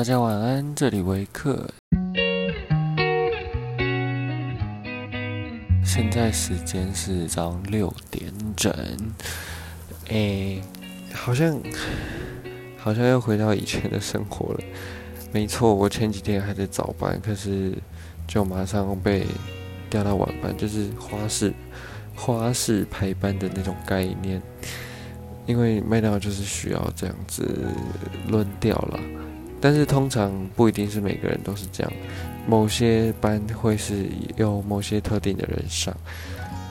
大家晚安，这里维克。现在时间是早上六点整，诶，好像好像又回到以前的生活了。没错，我前几天还在早班，可是就马上被调到晚班，就是花式花式排班的那种概念。因为麦当就是需要这样子轮调了，但是通常不一定是每个人都是这样，某些班会是有某些特定的人上，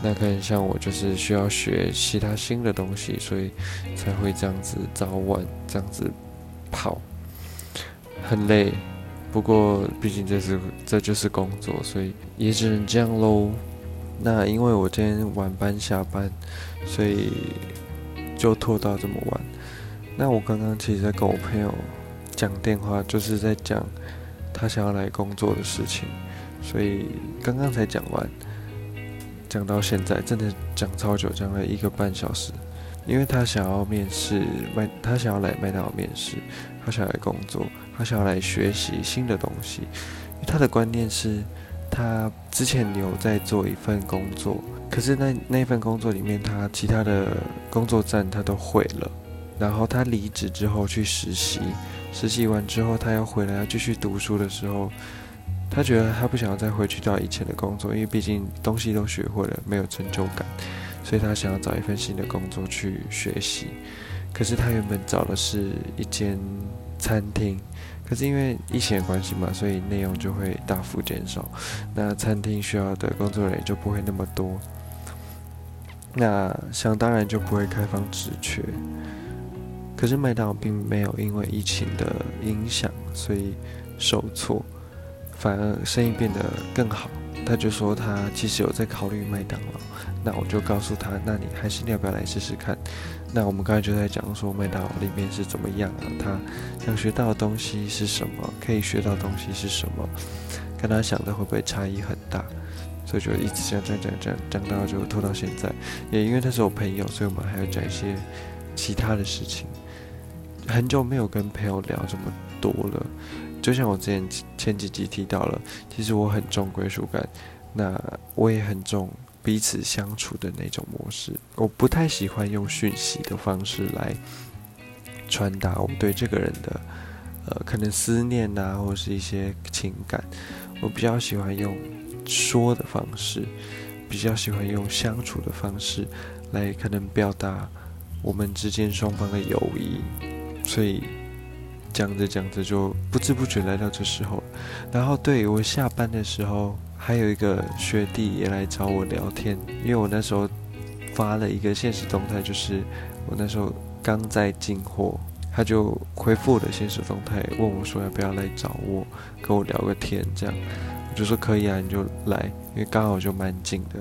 那可能像我就是需要学其他新的东西，所以才会这样子早晚这样子跑，很累，不过毕竟这是这就是工作，所以也只能这样喽。那因为我今天晚班下班，所以。就拖到这么晚。那我刚刚其实在跟我朋友讲电话，就是在讲他想要来工作的事情，所以刚刚才讲完，讲到现在真的讲超久，讲了一个半小时。因为他想要面试麦，他想要来麦当劳面试，他想要来工作，他想要来学习新的东西。他的观念是，他之前有在做一份工作。可是那那份工作里面，他其他的工作站他都会了。然后他离职之后去实习，实习完之后他要回来要继续读书的时候，他觉得他不想要再回去到以前的工作，因为毕竟东西都学会了，没有成就感，所以他想要找一份新的工作去学习。可是他原本找的是一间餐厅，可是因为疫情的关系嘛，所以内容就会大幅减少，那餐厅需要的工作人员就不会那么多。那想当然就不会开放职缺，可是麦当劳并没有因为疫情的影响，所以受挫，反而生意变得更好。他就说他其实有在考虑麦当劳，那我就告诉他，那你还是要不要来试试看？那我们刚才就在讲说麦当劳里面是怎么样啊？他想学到的东西是什么？可以学到的东西是什么？跟他想的会不会差异很大？所以就一直讲讲讲讲讲到就拖到现在，也因为他是我朋友，所以我们还要讲一些其他的事情。很久没有跟朋友聊这么多了，就像我之前前几集提到了，其实我很重归属感，那我也很重彼此相处的那种模式。我不太喜欢用讯息的方式来传达我们对这个人的呃可能思念呐、啊，或是一些情感，我比较喜欢用。说的方式比较喜欢用相处的方式来可能表达我们之间双方的友谊，所以讲着讲着就不知不觉来到这时候。然后对我下班的时候，还有一个学弟也来找我聊天，因为我那时候发了一个现实动态，就是我那时候刚在进货，他就回复我的现实动态，问我说要不要来找我，跟我聊个天这样我。就说可以啊，你就来，因为刚好就蛮近的。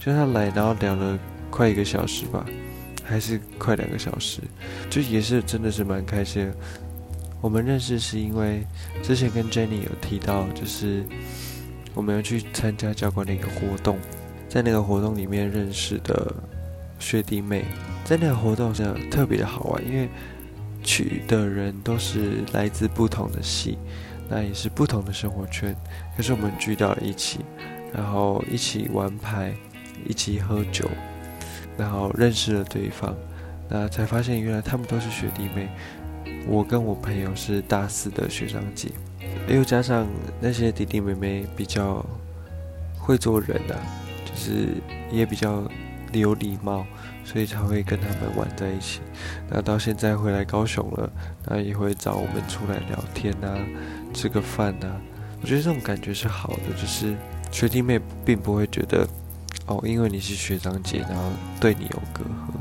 就他来，然后聊了快一个小时吧，还是快两个小时，就也是真的是蛮开心。我们认识是因为之前跟 Jenny 有提到，就是我们要去参加教官的一个活动，在那个活动里面认识的学弟妹，在那个活动上特别的好玩，因为去的人都是来自不同的系。那也是不同的生活圈，可是我们聚到了一起，然后一起玩牌，一起喝酒，然后认识了对方，那才发现原来他们都是学弟妹，我跟我朋友是大四的学长姐，又加上那些弟弟妹妹比较会做人啊，就是也比较有礼貌，所以才会跟他们玩在一起。那到现在回来高雄了，那也会找我们出来聊天啊。吃个饭、啊，我觉得这种感觉是好的，就是学弟妹并不会觉得哦，因为你是学长姐，然后对你有隔阂。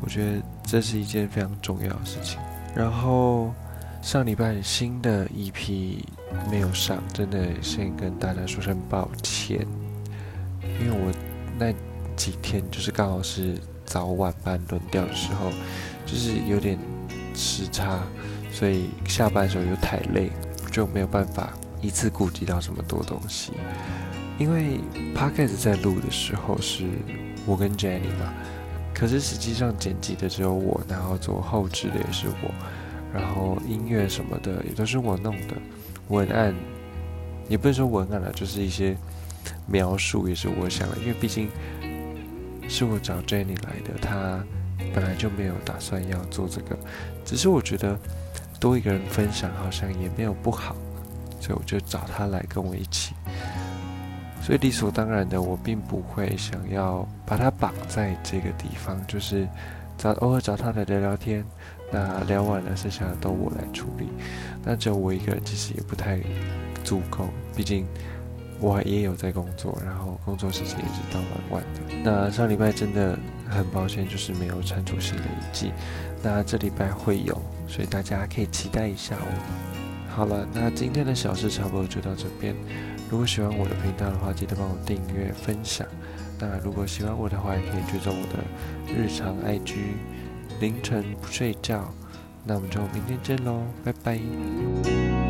我觉得这是一件非常重要的事情。然后上礼拜新的 EP 没有上，真的先跟大家说声抱歉，因为我那几天就是刚好是早晚班轮调的时候，就是有点时差，所以下班的时候又太累。就没有办法一次顾及到这么多东西，因为 Podcast 在录的时候是我跟 Jenny 嘛，可是实际上剪辑的只有我，然后做后制的也是我，然后音乐什么的也都是我弄的，文案也不是说文案了，就是一些描述也是我想的，因为毕竟是我找 Jenny 来的，她本来就没有打算要做这个，只是我觉得多一个人分享好像也没有不好，所以我就找她来跟我一起。所以理所当然的，我并不会想要把他绑在这个地方，就是找偶尔找他来聊聊天。那聊完了，剩下的都我来处理。那只有我一个人，其实也不太足够，毕竟我也有在工作，然后工作时间也是到晚晚的。那上礼拜真的很抱歉，就是没有产出新的一季。那这礼拜会有，所以大家可以期待一下哦。好了，那今天的小事差不多就到这边。如果喜欢我的频道的话，记得帮我订阅、分享。那如果喜欢我的话，也可以追踪我的日常 IG。凌晨不睡觉，那我们就明天见喽，拜拜。